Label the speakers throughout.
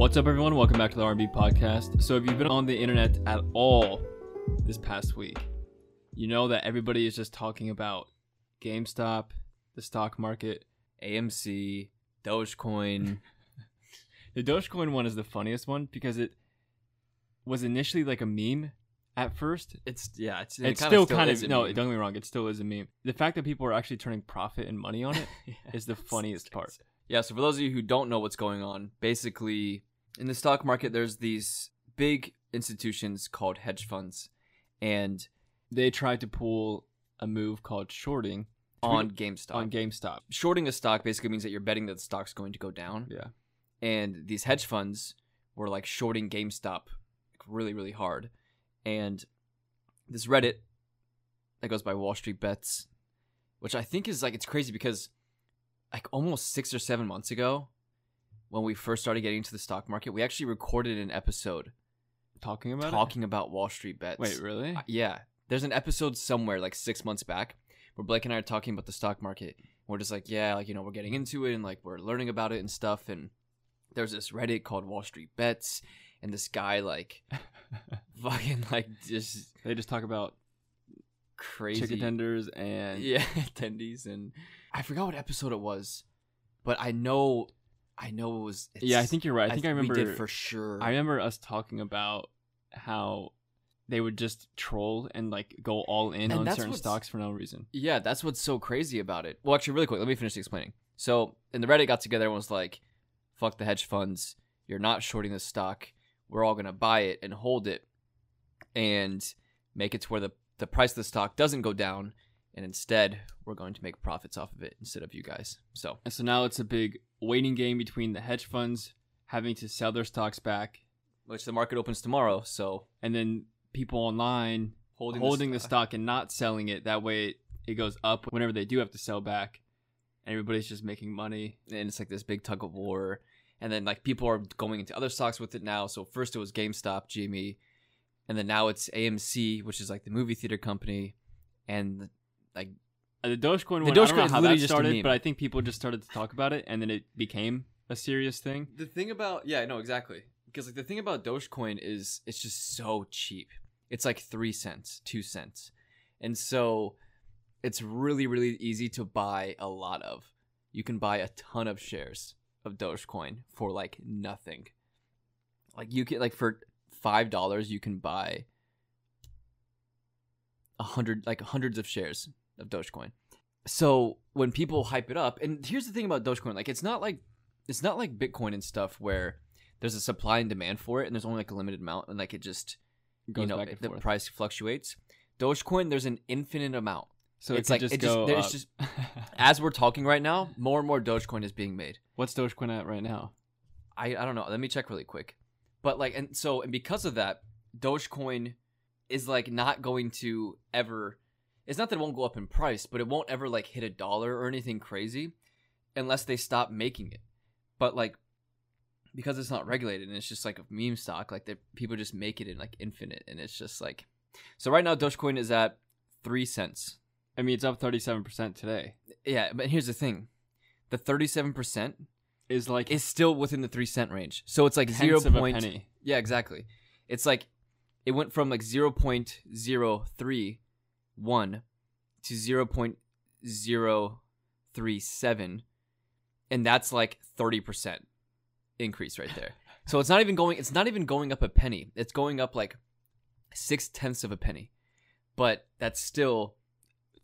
Speaker 1: What's up, everyone? Welcome back to the R&B podcast. So, if you've been on the internet at all this past week, you know that everybody is just talking about GameStop, the stock market,
Speaker 2: AMC, Dogecoin.
Speaker 1: the Dogecoin one is the funniest one because it was initially like a meme at first.
Speaker 2: It's yeah, it's,
Speaker 1: It's
Speaker 2: it
Speaker 1: still
Speaker 2: kinda
Speaker 1: kind of no.
Speaker 2: meme.
Speaker 1: Don't get me wrong. It still is a meme. The fact that people are actually turning profit and money on it
Speaker 2: Yeah.
Speaker 1: is the funniest part.
Speaker 2: Yeah, so for those of you who don't know what's going on, basically in the stock market there's these big institutions called hedge funds and
Speaker 1: They tried to pull a move called shorting
Speaker 2: on GameStop.
Speaker 1: on GameStop.
Speaker 2: Shorting a stock basically means that you're betting that the stock's going to go down.
Speaker 1: Yeah.
Speaker 2: And these hedge funds were like shorting GameStop like, really, really hard. And this Reddit that goes by Wall Street Bets, which I think is like it's crazy because like almost six or seven months ago, when we first started getting into the stock market, we actually recorded an episode
Speaker 1: Talking about
Speaker 2: talking about Wall Street Bets.
Speaker 1: Wait, really?
Speaker 2: Uh, Yeah. There's an episode somewhere like six months back where Blake and I are talking about the stock market. We're just like, yeah, like, you know, we're getting into it and like we're learning about it and stuff. And there's this Reddit called Wall Street Bets. And this guy, like, fucking, like, just
Speaker 1: they just talk about
Speaker 2: crazy.
Speaker 1: chicken tenders and
Speaker 2: Yeah, attendees. And I forgot what episode it was, but I know, I know it was.
Speaker 1: yeah. I think you're right. I think I,
Speaker 2: th-
Speaker 1: remember.
Speaker 2: We did for sure.
Speaker 1: I remember us talking about how they would just troll and like go all in
Speaker 2: And
Speaker 1: on certain stocks for no reason.
Speaker 2: Yeah, that's what's so crazy about it. Well, actually, really quick, let me finish explaining. So, in the Reddit got together and was like, "Fuck the hedge funds. You're not shorting the stock. We're all gonna buy it and hold it, and make it to where the the price of the stock doesn't go down, and instead we're going to make profits off of it instead of you guys." So,
Speaker 1: And so now it's a big waiting game between the hedge funds having to sell their stocks back,
Speaker 2: which the market opens tomorrow. So,
Speaker 1: and then people online
Speaker 2: holding
Speaker 1: holding,
Speaker 2: the,
Speaker 1: the stock and not selling it. That way, it, it goes up whenever they do have to sell back. and Everybody's just making money.
Speaker 2: and it's like this big tug of war. And then like people are going into other stocks with it now. So first it was GameStop, GME, and then now it's AMC, which is like the movie theater company, and like
Speaker 1: Uh, The Dogecoin
Speaker 2: The
Speaker 1: one, I don't
Speaker 2: Dogecoin
Speaker 1: know how
Speaker 2: literally
Speaker 1: that
Speaker 2: just
Speaker 1: started, but I think people just started to talk about it, and then it became a serious thing.
Speaker 2: the thing about yeah, no, exactly. Because like the thing about Dogecoin is it's just so cheap. It's like three cents, two cents, and so it's really really easy to buy a lot of. You can buy a ton of shares of Dogecoin for like nothing. Like you can like for five dollars you can buy a hundred like hundreds of shares of Dogecoin. So when people hype it up, and here's the thing about Dogecoin, like it's not like it's not like Bitcoin and stuff where there's a supply and demand for it, and there's only like a limited amount, and like it just
Speaker 1: Goes
Speaker 2: you know
Speaker 1: back and
Speaker 2: the
Speaker 1: forth.
Speaker 2: price fluctuates. Dogecoin, there's an infinite amount.
Speaker 1: so
Speaker 2: it's
Speaker 1: it
Speaker 2: like
Speaker 1: just
Speaker 2: it just
Speaker 1: go
Speaker 2: there's
Speaker 1: up.
Speaker 2: just as we're talking right now, more and more Dogecoin is being made.
Speaker 1: What's Dogecoin at right now?
Speaker 2: I I don't know. Let me check really quick. But like and so and because of that, Dogecoin is like not going to ever it's not that it won't go up in price, but it won't ever like hit a dollar or anything crazy unless they stop making it. But like because it's not regulated and it's just like a meme stock, like that people just make it in like infinite and it's just like so right now Dogecoin is at three cents.
Speaker 1: I mean, it's up thirty-seven percent today.
Speaker 2: Yeah, but here's the thing. The thirty seven percent
Speaker 1: Is like
Speaker 2: is still within the three cent range. So it's like zero point
Speaker 1: penny.
Speaker 2: Yeah, exactly. It's like it went from like 0.031 to 0.037 and that's like 30% increase right there. so it's not even going it's not even going up a penny. It's going up like six tenths of a penny. But that's still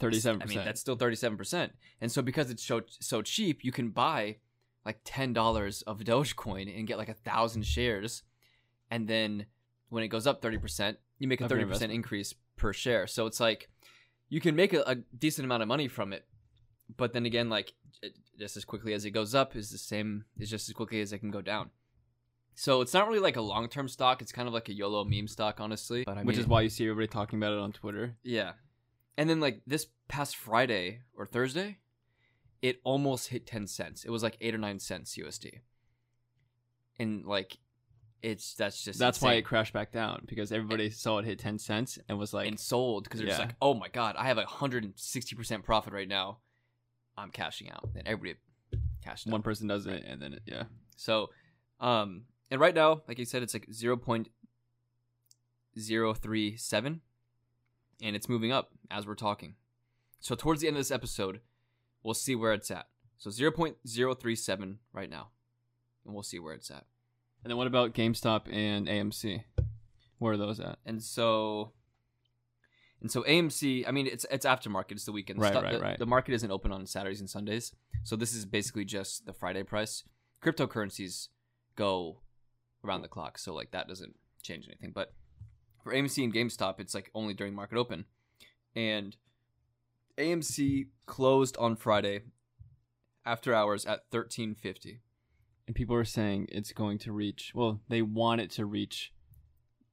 Speaker 1: Thirty-seven
Speaker 2: I mean, that's still 37%. And so because it's so so cheap, you can buy like $10 of Dogecoin and get like a thousand shares. And then when it goes up 30%, you make a 30% increase per share. So it's like you can make a, a decent amount of money from it. But then again, like just as quickly as it goes up is the same, is just as quickly as it can go down. So it's not really like a long term stock. It's kind of like a YOLO meme stock, honestly. But I
Speaker 1: which is why you see everybody talking about it on Twitter.
Speaker 2: yeah. And then like this past Friday or Thursday, it almost hit 10 cents. It was like 8 or 9 cents USD. And like it's that's just
Speaker 1: That's why it crashed back down because everybody saw it hit ten cents and was like,
Speaker 2: and sold because they're just like, "Oh my god, I have a 160% profit right now. I'm cashing out." And everybody cashed out.
Speaker 1: one person does it and then it, yeah.
Speaker 2: So, um, and right now, like you said, it's like zero point zero three seven, and it's moving up as we're talking. So towards the end of this episode, we'll see where it's at. So zero point zero three seven right now, and we'll see where it's at.
Speaker 1: And then what about GameStop and AMC? Where are those at?
Speaker 2: And so, and so AMC. I mean, it's it's aftermarket. It's the weekend.
Speaker 1: Right,
Speaker 2: Stu-
Speaker 1: right, right.
Speaker 2: The market isn't open on Saturdays and Sundays, so this is basically just the Friday price. Cryptocurrencies go around the clock, so like that doesn't change anything. But for AMC and GameStop, it's like only during market open, and AMC closed on Friday after hours at thirteen fifty.
Speaker 1: And people are saying it's going to reach. Well, they want it to reach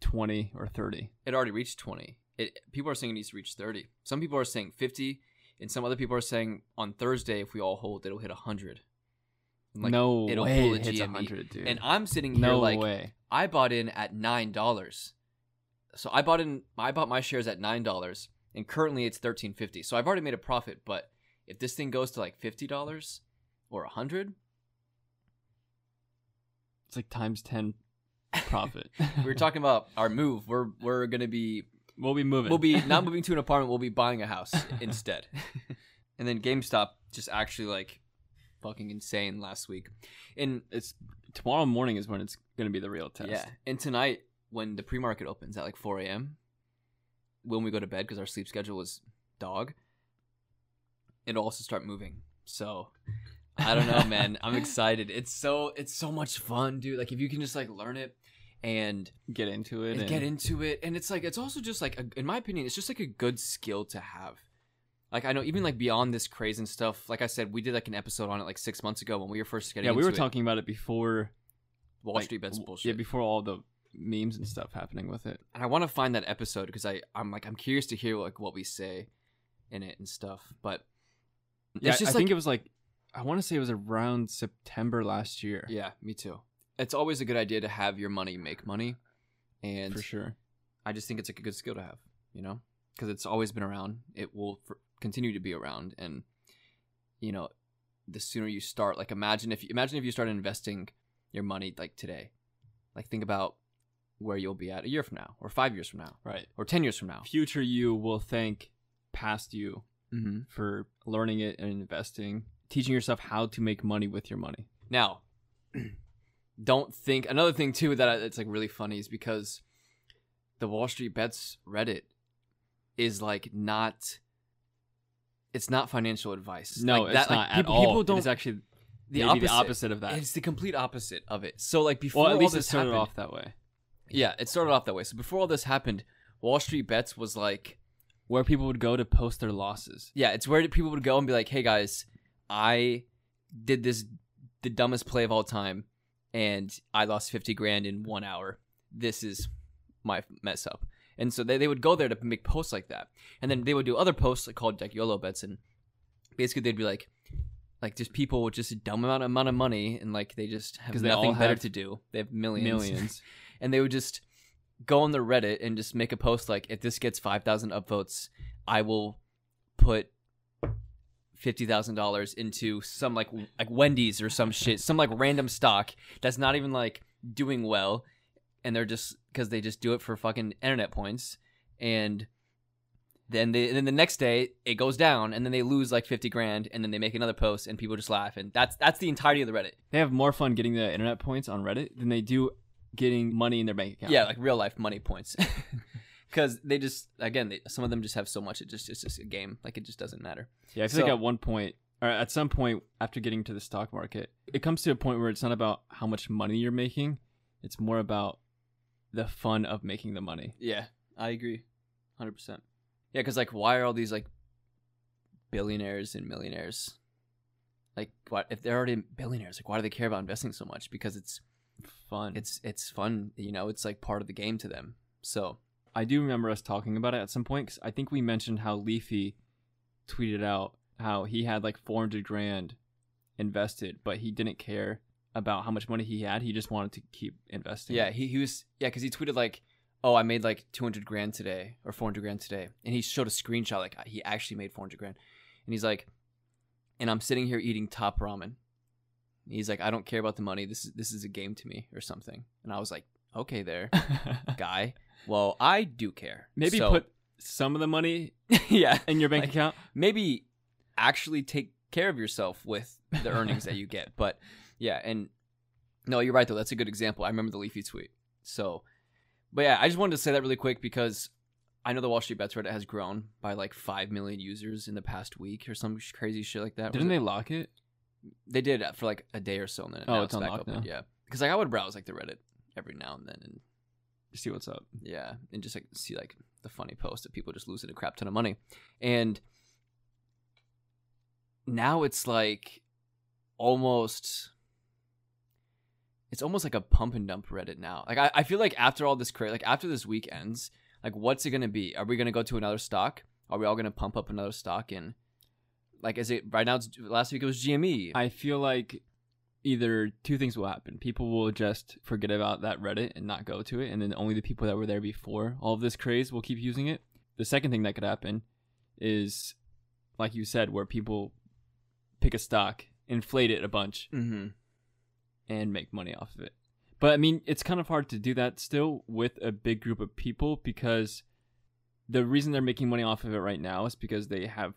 Speaker 1: twenty or thirty.
Speaker 2: it already reached 20 it people are saying it needs to reach 30 some people are saying 50 and some other people are saying on thursday if we all hold it'll hit 100 like,
Speaker 1: no
Speaker 2: it'll
Speaker 1: way
Speaker 2: pull
Speaker 1: it hits hundred, dude.
Speaker 2: and i'm sitting here
Speaker 1: no
Speaker 2: like
Speaker 1: way.
Speaker 2: i bought in at nine dollars so i bought in i bought my shares at nine dollars and currently it's 13.50 so i've already made a profit but if this thing goes to like $50 or 100
Speaker 1: It's like times ten profit.
Speaker 2: we were talking about our move we're we're gonna be
Speaker 1: we'll be moving.
Speaker 2: We'll be not moving to an apartment. We'll be buying a house instead. and then GameStop just actually like fucking insane last week. And
Speaker 1: It's tomorrow morning is when it's going to be the real test.
Speaker 2: yeah, and tonight when the pre-market opens at like 4 a.m. when we go to bed because our sleep schedule is dog, it'll also start moving. So I don't know, man. I'm excited. It's so it's so much fun, dude. Like if you can just like learn it and
Speaker 1: Get into it.
Speaker 2: and
Speaker 1: And
Speaker 2: get into it and it's like it's also just like a, in my opinion it's just like a good skill to have like i know even like beyond this craze and stuff like i said we did like an episode on it like six months ago when we were first getting
Speaker 1: Yeah, we were
Speaker 2: it.
Speaker 1: talking about it before
Speaker 2: wall
Speaker 1: like,
Speaker 2: street bets bullshit
Speaker 1: Yeah, before all the memes and stuff happening with it.
Speaker 2: and i want to find that episode because i i'm like i'm curious to hear like what we say in it and stuff but
Speaker 1: Yeah,
Speaker 2: it's just
Speaker 1: I
Speaker 2: like
Speaker 1: think it was like I want to say it was around September last year.
Speaker 2: yeah me too it's always a good idea to have your money make money and
Speaker 1: for sure.
Speaker 2: I just think it's like a good skill to have, you know, because it's always been around. It will f- continue to be around, and you know, the sooner you start, like imagine if you imagine if you started investing your money like today, like think about where you'll be at a year from now, or five years from now,
Speaker 1: Right.
Speaker 2: or ten years from now.
Speaker 1: Future you will thank past you
Speaker 2: Mm-hmm.
Speaker 1: for learning it and investing, teaching yourself how to make money with your money.
Speaker 2: Now, don't think another thing too that I- it's like really funny is because the Wall Street Bets Reddit is like not. It's not financial advice.
Speaker 1: No,
Speaker 2: Like,
Speaker 1: it's
Speaker 2: that- like,
Speaker 1: not at
Speaker 2: people,
Speaker 1: all.
Speaker 2: People don't.
Speaker 1: It's actually
Speaker 2: the opposite,
Speaker 1: the opposite of that.
Speaker 2: It's the complete opposite of it. So like before
Speaker 1: well, at least it started
Speaker 2: happened,
Speaker 1: off that way,
Speaker 2: yeah, it started off that way. So before all this happened, Wall Street Bets was like,
Speaker 1: where people would go to post their losses.
Speaker 2: yeah, it's where people would go and be like, hey guys, I did this the dumbest play of all time, and I lost fifty grand in one hour. This is my mess up. And so they, they would go there to make posts like that, and then they would do other posts like called like YOLO bets, and basically they'd be like, like just people with just a dumb amount amount of money, and like they just have
Speaker 1: they
Speaker 2: nothing better
Speaker 1: have
Speaker 2: to do. They have millions,
Speaker 1: Millions.
Speaker 2: and they would just go on the Reddit and just make a post like, if this gets five thousand upvotes, I will put fifty thousand dollars into some like like Wendy's or some shit, some like random stock that's not even like doing well, and they're just because they just do it for fucking internet points, and then they and then the next day it goes down, and then they lose like fifty grand, and then they make another post, and people just laugh, and that's that's the entirety of the Reddit.
Speaker 1: They have more fun getting the internet points on Reddit than they do getting money in their bank account.
Speaker 2: Yeah, like real life money points. Because they just again, they, some of them just have so much. It just it's just a game. Like it just doesn't matter.
Speaker 1: Yeah, I feel
Speaker 2: So-
Speaker 1: like at one point, or at some point after getting to the stock market, it comes to a point where it's not about how much money you're making. It's more about the fun of making the money.
Speaker 2: Yeah, I agree, hundred percent. Yeah, because like, why are all these like billionaires and millionaires like what if they're already billionaires? Like, why do they care about investing so much? Because it's
Speaker 1: Fun.
Speaker 2: it's it's fun. You know, it's like part of the game to them. So
Speaker 1: I do remember us talking about it at some point because I think we mentioned how Leafy tweeted out how he had like 400 grand invested, but he didn't care about how much money he had. He just wanted to keep investing.
Speaker 2: yeah, he, he was yeah because he tweeted like, oh, I made like two hundred grand today or four hundred grand today, and he showed a screenshot like he actually made four hundred grand, and he's like, and I'm sitting here eating top ramen. He's like, I don't care about the money. This is this is a game to me or something. And I was like, okay, there, guy. Well, I do care.
Speaker 1: Maybe
Speaker 2: So-
Speaker 1: put some of the money
Speaker 2: yeah,
Speaker 1: in your bank
Speaker 2: Like-
Speaker 1: account.
Speaker 2: maybe actually take care of yourself with the earnings that you get. But yeah, and no, you're right though. That's a good example. I remember the Leafy tweet. So, but yeah, I just wanted to say that really quick because I know the Wall Street Bets Reddit has grown by like five million users in the past week or some crazy shit like that.
Speaker 1: Didn't they lock it?
Speaker 2: They did uh, for like a day or so, and then
Speaker 1: Oh,
Speaker 2: now
Speaker 1: it's
Speaker 2: back open.
Speaker 1: now.
Speaker 2: Yeah, because like I would browse like the Reddit every now and then, and
Speaker 1: See what's up.
Speaker 2: yeah, and just like see like the funny post of people just losing a crap ton of money, and now it's like almost it's almost like a pump and dump Reddit now. Like I, I feel like after all this cra like after this week ends, like what's it gonna be? Are we gonna go to another stock? Are we all gonna pump up another stock? And like, is it right now? It's, last week it was GME.
Speaker 1: I feel like either two things will happen. People will just forget about that Reddit and not go to it, and then only the people that were there before all of this craze will keep using it. The second thing that could happen is, like you said, where people pick a stock, inflate it a bunch,
Speaker 2: mm-hmm.
Speaker 1: and make money off of it. But I mean, it's kind of hard to do that still with a big group of people because the reason they're making money off of it right now is because they have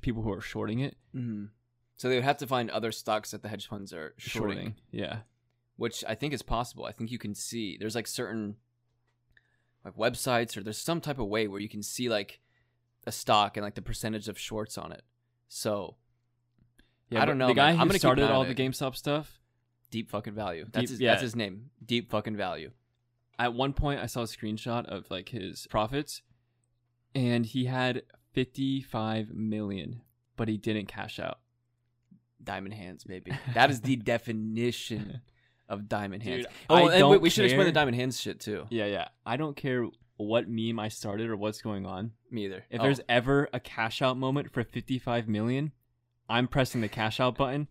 Speaker 1: people who are shorting it.
Speaker 2: Mm-hmm. So they would have to find other stocks that the hedge funds are shorting.
Speaker 1: Shorting, yeah.
Speaker 2: which I think is possible. I think you can see there's like certain like websites or there's some type of way where you can see like a stock and like the percentage of shorts on it. So
Speaker 1: Yeah,
Speaker 2: I don't know,
Speaker 1: The guy
Speaker 2: man. I'm
Speaker 1: who
Speaker 2: gonna
Speaker 1: started all the. GameStop stuff.
Speaker 2: deep fucking value. That's his,
Speaker 1: yeah.
Speaker 2: that's his name. Deep fucking value.
Speaker 1: At one point, I saw a screenshot of like his profits, and he had fifty-five million, but he didn't cash out.
Speaker 2: Diamond hands, maybe. That is the definition of diamond hands.
Speaker 1: Dude,
Speaker 2: oh,
Speaker 1: I
Speaker 2: and we should explain the diamond hands shit too.
Speaker 1: Yeah, yeah. I don't care what meme I started or what's going on.
Speaker 2: Me either.
Speaker 1: If
Speaker 2: Oh,
Speaker 1: there's ever a cash out moment for fifty-five million, I'm pressing the cash out button.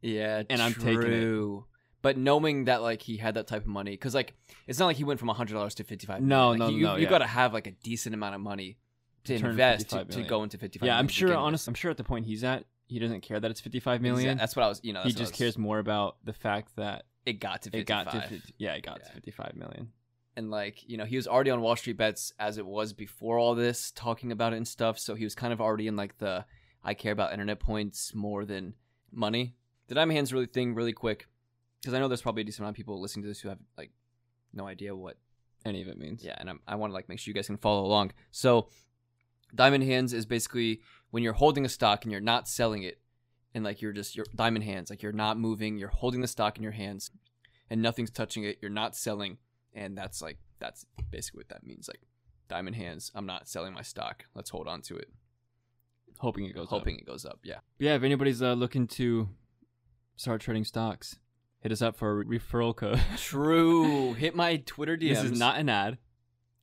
Speaker 2: Yeah,
Speaker 1: And I'm taking it.
Speaker 2: true. But knowing that like he had that type of money, because like it's not like he went from hundred dollars to fifty five.
Speaker 1: No,
Speaker 2: like,
Speaker 1: no,
Speaker 2: you,
Speaker 1: no,
Speaker 2: You
Speaker 1: yeah.
Speaker 2: got to have like a decent amount of money to,
Speaker 1: To turn
Speaker 2: invest to, to go into fifty five.
Speaker 1: Yeah, I'm sure. Honestly, I'm sure at the point he's at, he doesn't care that it's fifty-five million.
Speaker 2: That's what I was. You know,
Speaker 1: he
Speaker 2: that's what I
Speaker 1: just
Speaker 2: was-
Speaker 1: cares more about the fact that
Speaker 2: It got to 55.
Speaker 1: it got to 50, yeah, it got
Speaker 2: Yeah.
Speaker 1: to fifty-five million.
Speaker 2: and like you know he was already on Wall Street bets as it was before all this talking about it and stuff. So he was kind of already in like the I care about internet points more than money. The diamond hands really thing really quick because I know there's probably a decent amount of people listening to this who have like no idea what
Speaker 1: Any of it means.
Speaker 2: Yeah, and I'm, I want to like make sure you guys can follow along. So, diamond hands is basically when you're holding a stock and you're not selling it, and like you're just your diamond hands, like you're not moving, you're holding the stock in your hands, and nothing's touching it. You're not selling, and that's like that's basically what that means. Like diamond hands, I'm not selling my stock. Let's hold on to it,
Speaker 1: hoping it goes. up.
Speaker 2: hoping it goes up. Yeah,
Speaker 1: Yeah, if anybody's uh, looking to start trading stocks, hit us up for a referral code.
Speaker 2: true. Hit my Twitter DMs.
Speaker 1: this is not an ad.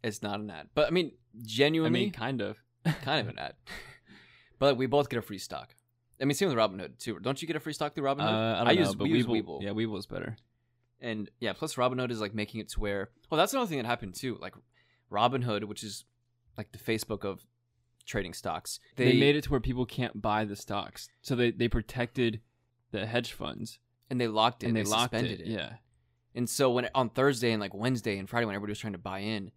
Speaker 2: It's not an ad, but I mean
Speaker 1: I
Speaker 2: genuinely.
Speaker 1: mean, kind of.
Speaker 2: kind of an ad. but like, we both get a free stock. I mean, same with Robinhood too. Don't you get a free stock through
Speaker 1: Uh,
Speaker 2: Robinhood?
Speaker 1: I don't know,
Speaker 2: use
Speaker 1: but
Speaker 2: we use
Speaker 1: Webull,
Speaker 2: Webull.
Speaker 1: yeah, Webull's better.
Speaker 2: and yeah, plus Robinhood is like making it to where. Well, that's another thing that happened too. Like Robinhood, which is like the Facebook of trading stocks,
Speaker 1: They, made it to where people can't buy the stocks, so they they protected the hedge funds
Speaker 2: and they locked it.
Speaker 1: and they,
Speaker 2: they
Speaker 1: locked
Speaker 2: suspended
Speaker 1: it.
Speaker 2: it.
Speaker 1: Yeah,
Speaker 2: And so when on Thursday and like Wednesday and Friday when everybody was trying to buy in,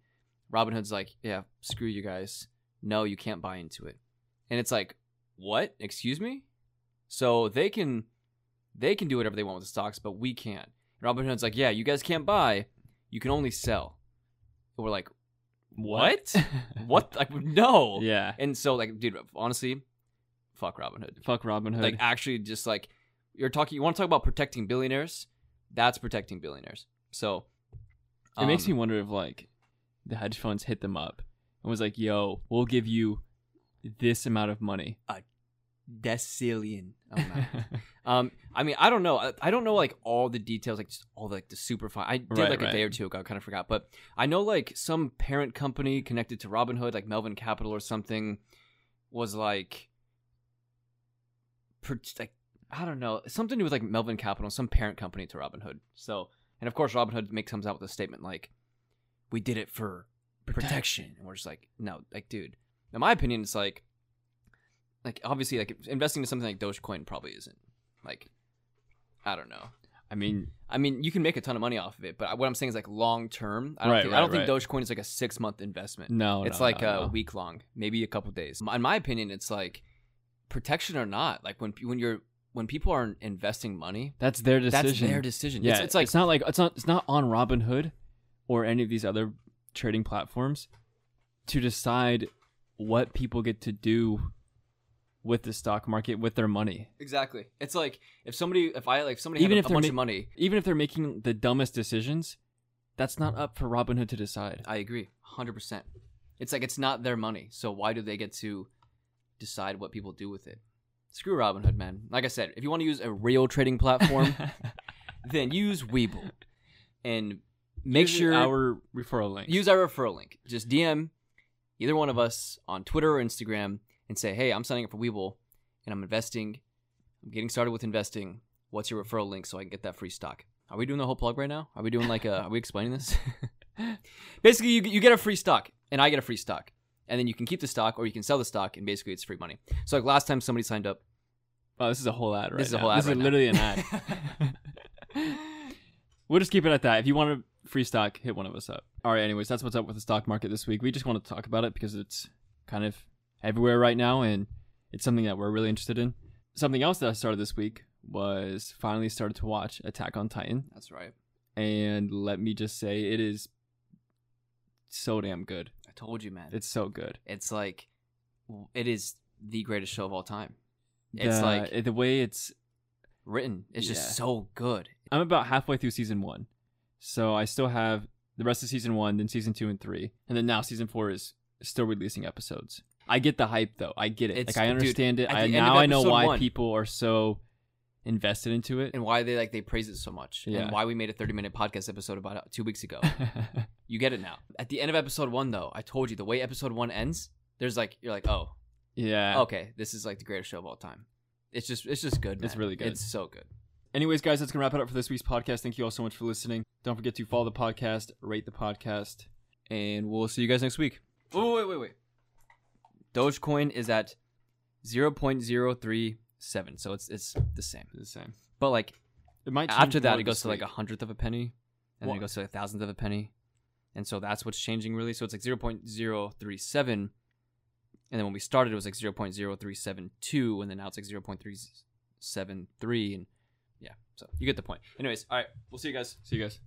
Speaker 2: Robinhood's like, yeah, screw you guys. No, you can't buy into it. And it's like, what? Excuse me? So they can they can do whatever they want with the stocks, but we can't. And Robinhood's like, yeah, you guys can't buy. You can only sell. And we're like, what? what? Like, no.
Speaker 1: yeah,
Speaker 2: And so like, dude, honestly, fuck Robinhood.
Speaker 1: fuck Robinhood.
Speaker 2: Like actually just like you're talking you want to talk about protecting billionaires? That's protecting billionaires. So
Speaker 1: it makes me
Speaker 2: um,
Speaker 1: wonder if like the hedge funds hit them up and was like, "Yo, we'll give you this amount of money."
Speaker 2: A decillion. amount. um, I mean, I don't know. I, I don't know like all the details, like just all like the super fine. I did
Speaker 1: Right,
Speaker 2: like a day or two ago. I kind of forgot, but I know like some parent company connected to Robinhood, like Melvin Capital or something, was like, per, like I don't know, something to do with like Melvin Capital, some parent company to Robinhood. So, and of course, Robinhood makes comes out with a statement like, "We did it for protection," and we're just like, no, like, dude. In my opinion, it's like like obviously like investing in something like Dogecoin probably isn't like I don't know.
Speaker 1: I mean,
Speaker 2: I mean, you can make a ton of money off of it, but what I'm saying is like long term. I don't,
Speaker 1: Right,
Speaker 2: think,
Speaker 1: right,
Speaker 2: I don't think. Dogecoin is like a six month investment.
Speaker 1: no,
Speaker 2: it's
Speaker 1: no,
Speaker 2: like
Speaker 1: no,
Speaker 2: a
Speaker 1: no.
Speaker 2: week long, maybe a couple days. In my opinion, it's like protection or not. Like when when you're when people are investing money,
Speaker 1: That's their decision.
Speaker 2: that's their decision.
Speaker 1: Yeah,
Speaker 2: it's, it's like
Speaker 1: it's not like it's not it's not on Robinhood or any of these other trading platforms to decide what people get to do with the stock market with their money.
Speaker 2: exactly. It's like if somebody, if I like if somebody
Speaker 1: Even if
Speaker 2: a, bunch
Speaker 1: ma-
Speaker 2: of money,
Speaker 1: Even if they're making the dumbest decisions, that's not up for Robinhood to decide.
Speaker 2: I agree, hundred percent. It's like it's not their money, so why do they get to decide what people do with it? Screw Robinhood, man. Like I said, if you want to use a real trading platform, then use Webull, and make
Speaker 1: Use
Speaker 2: sure
Speaker 1: our referral link.
Speaker 2: use our referral link. Just DM either one of us on Twitter or Instagram and say, "Hey, I'm signing up for Webull, and I'm investing. I'm getting started with investing. What's your referral link so I can get that free stock?" Are we doing the whole plug right now? Are we doing like a? Are we explaining this? basically, you you get a free stock, and I get a free stock, and then you can keep the stock or you can sell the stock, and basically it's free money. So like last time somebody signed up,
Speaker 1: Oh, this is a whole ad right
Speaker 2: This is a
Speaker 1: now.
Speaker 2: whole ad
Speaker 1: This
Speaker 2: right
Speaker 1: is
Speaker 2: now.
Speaker 1: literally an ad. we'll just keep it at that. If you want to free stock, hit one of us up. All right, anyways, that's what's up with the stock market this week. We just want to talk about it because it's kind of everywhere right now and it's something that we're really interested in. Something else that I started this week was finally started to watch Attack on Titan.
Speaker 2: that's right.
Speaker 1: And let me just say, it is so damn good.
Speaker 2: I told you, man.
Speaker 1: It's so good.
Speaker 2: It's like it is the greatest show of all time. It's
Speaker 1: The-
Speaker 2: like
Speaker 1: the way it's
Speaker 2: written is
Speaker 1: Yeah.
Speaker 2: just so good.
Speaker 1: I'm about halfway through season one, so I still have the rest of season one, then season two and three, and then now season four is still releasing episodes. I get the hype though. I get it.
Speaker 2: It's-
Speaker 1: like I
Speaker 2: dude,
Speaker 1: understand it.
Speaker 2: at
Speaker 1: I
Speaker 2: end of
Speaker 1: now I know
Speaker 2: episode
Speaker 1: why
Speaker 2: one-
Speaker 1: people are so invested into it.
Speaker 2: And why they like they praise it so much.
Speaker 1: Yeah.
Speaker 2: And why we made a 30 minute podcast episode about it two weeks ago. you get it now. At the end of episode one though, I told you the way episode one ends, there's like you're like, oh,
Speaker 1: yeah.
Speaker 2: okay, this is like the greatest show of all time. It's just it's just good.
Speaker 1: It's really good.
Speaker 2: It's so good.
Speaker 1: Anyways, guys, that's gonna wrap it up for this week's podcast. Thank you all so much for listening. Don't forget to follow the podcast, rate the podcast, and we'll see you guys next week.
Speaker 2: Wait, wait, wait, wait. Dogecoin is at 0.037, so it's it's the same.
Speaker 1: The same.
Speaker 2: But like
Speaker 1: It might
Speaker 2: after that, it goes to like a hundredth of a penny, and then
Speaker 1: What?
Speaker 2: it goes to like a thousandth of a penny, and so that's what's changing really. So it's like zero point zero three seven, and then when we started, it was like zero point zero three seven two, and then now it's like zero point three seven three, and yeah. So you get the point. Anyways, all right, we'll see you guys.
Speaker 1: See you guys.